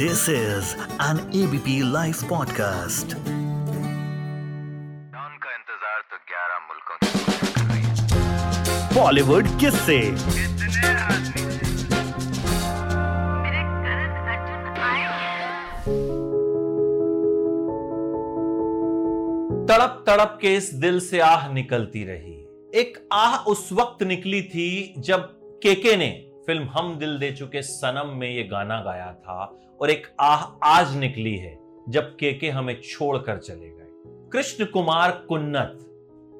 This is an ABP Life podcast. Don का इंतज़ार तो 11 मुल्कों की पुलिस कर रही Bollywood किससे कितने आदमी मेरे करण अर्जुन आए हैं। तड़प तड़प के इस दिल से आह निकलती रही। एक आह उस वक्त निकली थी जब केके ने फ़िल्म हम दिल दे चुके सनम में ये गाना गाया था और एक आह, आज निकली है, जब केके हमें छोड़कर चले गए। कृष्ण कुमार कुन्नत,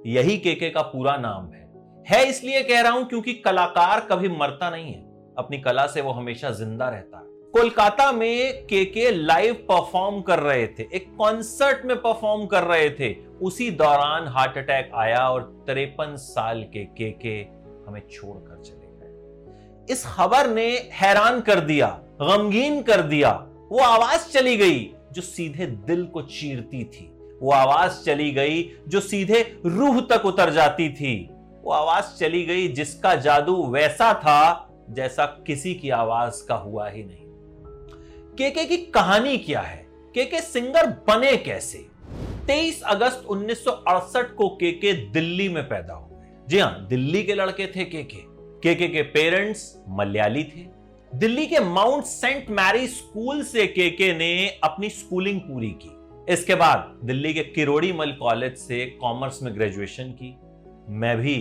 यही केके का पूरा नाम है। है इसलिए कह रहा हूँ क्योंकि कलाकार कभी मरता नहीं है। अपनी कला से वो हमेशा ज़िंदा रहता है। कोलकाता में केके लाइव परफॉर्म कर रहे थे, एक कॉन्सर्ट में परफॉर्म कर रहे थे। उसी दौरान हार्ट अटैक आया और तिरपन साल के केके हमें छोड़कर चले इस खबर ने हैरान कर दिया, गमगीन कर दिया। वो आवाज़ चली गई जो सीधे दिल को चीरती थी। वो आवाज़ चली गई जो सीधे रूह तक उतर जाती थी। वो आवाज़ चली गई जिसका जादू वैसा था जैसा किसी की आवाज़ का हुआ ही नहीं। केके की कहानी क्या है? केके सिंगर बने कैसे? 23 अगस्त 1968 को केके दिल्ली में पैदा हुए। जी हाँ दिल्ली के लड़के थे केके। केके के पेरेंट्स मलयाली थे। दिल्ली के माउंट सेंट मैरी स्कूल से केके ने अपनी स्कूलिंग पूरी की। इसके बाद दिल्ली के किरोड़ी मल कॉलेज से कॉमर्स में ग्रेजुएशन की। मैं भी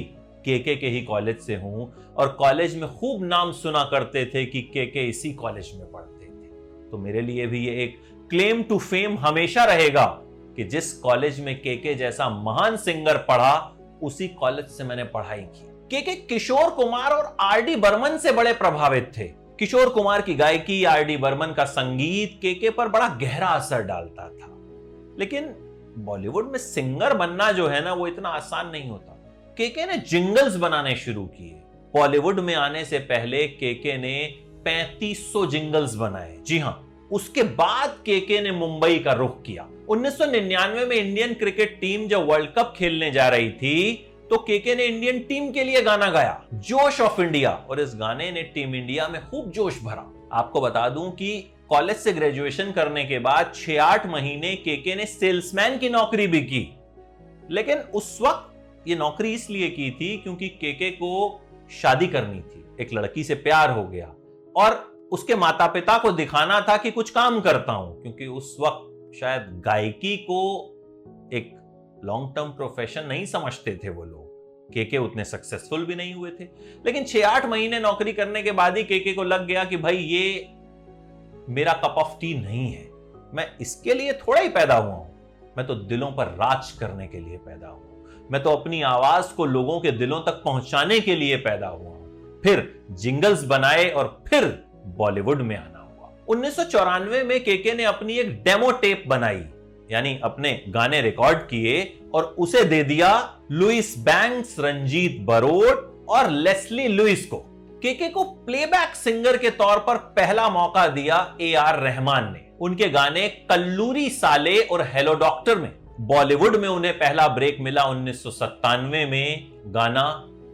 केके के ही कॉलेज से हूँ और कॉलेज में खूब नाम सुना करते थे कि केके इसी कॉलेज में पढ़ते थे। तो मेरे लिए भी ये एक क्लेम टू फेम हमेशा रहेगा कि जिस कॉलेज में केके जैसा महान सिंगर पढ़ा, उसी कॉलेज से मैंने पढ़ाई की। केके किशोर कुमार और आर डी बर्मन से बड़े प्रभावित थे। किशोर कुमार की गायकी आर डी बर्मन का संगीत के के पर बड़ा गहरा असर डालता था। लेकिन बॉलीवुड में सिंगर बनना जो है ना, वो इतना आसान नहीं होता। केके ने जिंगल्स बनाने शुरू किए। बॉलीवुड में आने से पहले के के ने 3500 जिंगल्स बनाए। जी हाँ, उसके बाद केके ने मुंबई का रुख किया। 1999 में इंडियन क्रिकेट टीम जब वर्ल्ड कप खेलने जा रही थी तो केके ने इंडियन टीम के लिए गाना गाया, जोश ऑफ़ इंडिया। और इस गाने ने टीम इंडिया में खूब जोश भरा। आपको बता दूँ कि कॉलेज से ग्रेजुएशन करने के बाद छह आठ महीने केके ने सेल्समैन की नौकरी भी की। लेकिन उस वक्त ये नौकरी इसलिए की थी क्योंकि केके को शादी करनी थी। एक लड़की से प्यार हो गया। और उसके माता पिता को दिखाना था कि कुछ काम करता हूँ, क्योंकि उस वक्त शायद गायकी को एक लॉन्ग टर्म प्रोफेशन नहीं समझते थे वो लोग। केके उतने सक्सेसफुल भी नहीं हुए थे। लेकिन छह आठ महीने नौकरी करने के बाद ही केके को लग गया कि भाई ये मेरा कप ऑफ़ टी नहीं है। मैं इसके लिए थोड़ा ही पैदा हुआ हूँ। मैं तो दिलों पर राज करने के लिए पैदा हुआ मैं तो अपनी आवाज़ को लोगों के दिलों तक पहुँचाने के लिए पैदा हुआ हूँ। फिर जिंगल्स बनाए और फिर बॉलीवुड में आना हुआ। उन्नीस सौ चौरानवे में केके ने अपनी एक डेमो टेप बनाई। यानी अपने गाने रिकॉर्ड किए और उसे दे दिया लुइस बैंक्स, रंजीत बरोट और लेस्ली लुइस को। केके को प्लेबैक सिंगर के तौर पर पहला मौका दिया ए आर रहमान ने। उनके गाने कल्लूरी साले और हेलो डॉक्टर में। बॉलीवुड में उन्हें पहला ब्रेक मिला उन्नीस सौ सत्तानवे में। गाना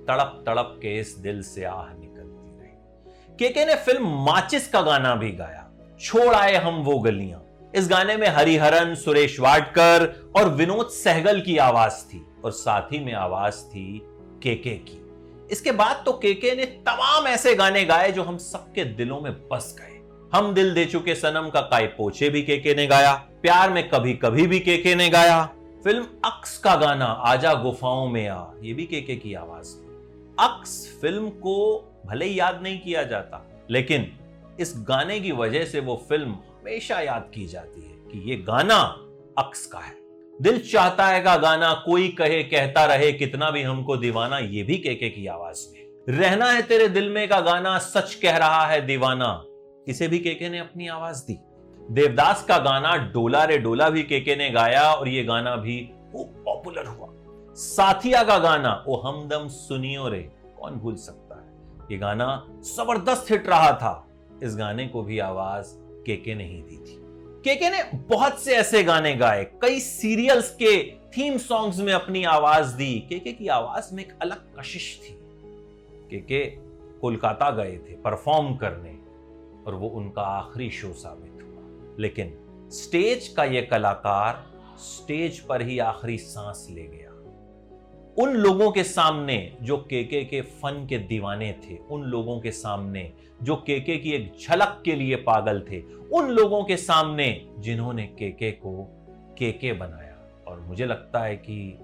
तड़प तड़प के इस दिल से आह निकलती रही। केके ने फ़िल्म माचिस का गाना भी गाया। छोड़ आए हम वो गलियाँ। इस गाने में हरिहरन, सुरेश वाडकर और विनोद सहगल की आवाज़ थी और साथ ही में आवाज़ थी केके की। इसके बाद तो केके ने तमाम ऐसे गाने गाए जो हम सबके दिलों में बस गए। हम दिल दे चुके सनम का काय पोछे भी केके ने गाया, प्यार में कभी कभी भी केके ने गाया। फ़िल्म अक्स का गाना, आजा गुफाओं में आ, ये भी केके की आवाज़ अक्स फ़िल्म को भले ही याद नहीं किया जाता, लेकिन इस गाने की वजह से वो फ़िल्म हमेशा याद की जाती है कि ये गाना अक्स का है। दिल चाहता है का गाना, कोई कहे, कहता रहे, कितना भी हमको दीवाना, ये भी केके की आवाज़ में। रहना है तेरे दिल में का गाना, सच कह रहा है दीवाना। इसे भी केके ने अपनी आवाज़ दी। देवदास का गाना, डोला रे डोला भी केके ने गाया और ये गाना भी खूब पॉपुलर हुआ। साथिया का गाना, ओ हमदम सुनियो रे, कौन भूल सकता है? ये गाना ज़बरदस्त हिट रहा था। इस गाने को भी आवाज़ केके ने ही दी थी। केके ने बहुत से ऐसे गाने गाए, कई सीरियल्स के थीम सॉन्ग्स में अपनी आवाज़ दी। केके की आवाज़ में एक अलग कशिश थी। केके कोलकाता गए थे परफॉर्म करने, और वो उनका आखिरी शो साबित हुआ। लेकिन स्टेज का यह कलाकार स्टेज पर ही आखिरी सांस ले गया। उन लोगों के सामने जो केके के फन के दीवाने थे, उन लोगों के सामने जो केके की एक झलक के लिए पागल थे, उन लोगों के सामने जिन्होंने केके को केके बनाया। और मुझे लगता है कि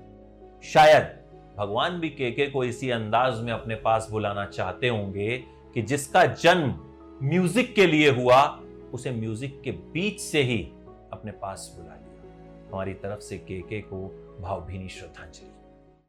शायद भगवान भी केके को इसी अंदाज में अपने पास बुलाना चाहते होंगे कि जिसका जन्म म्यूज़िक के लिए हुआ, उसे म्यूज़िक के बीच से ही अपने पास बुला लिया। हमारी तरफ़ से केके को भावभीनी श्रद्धांजलि।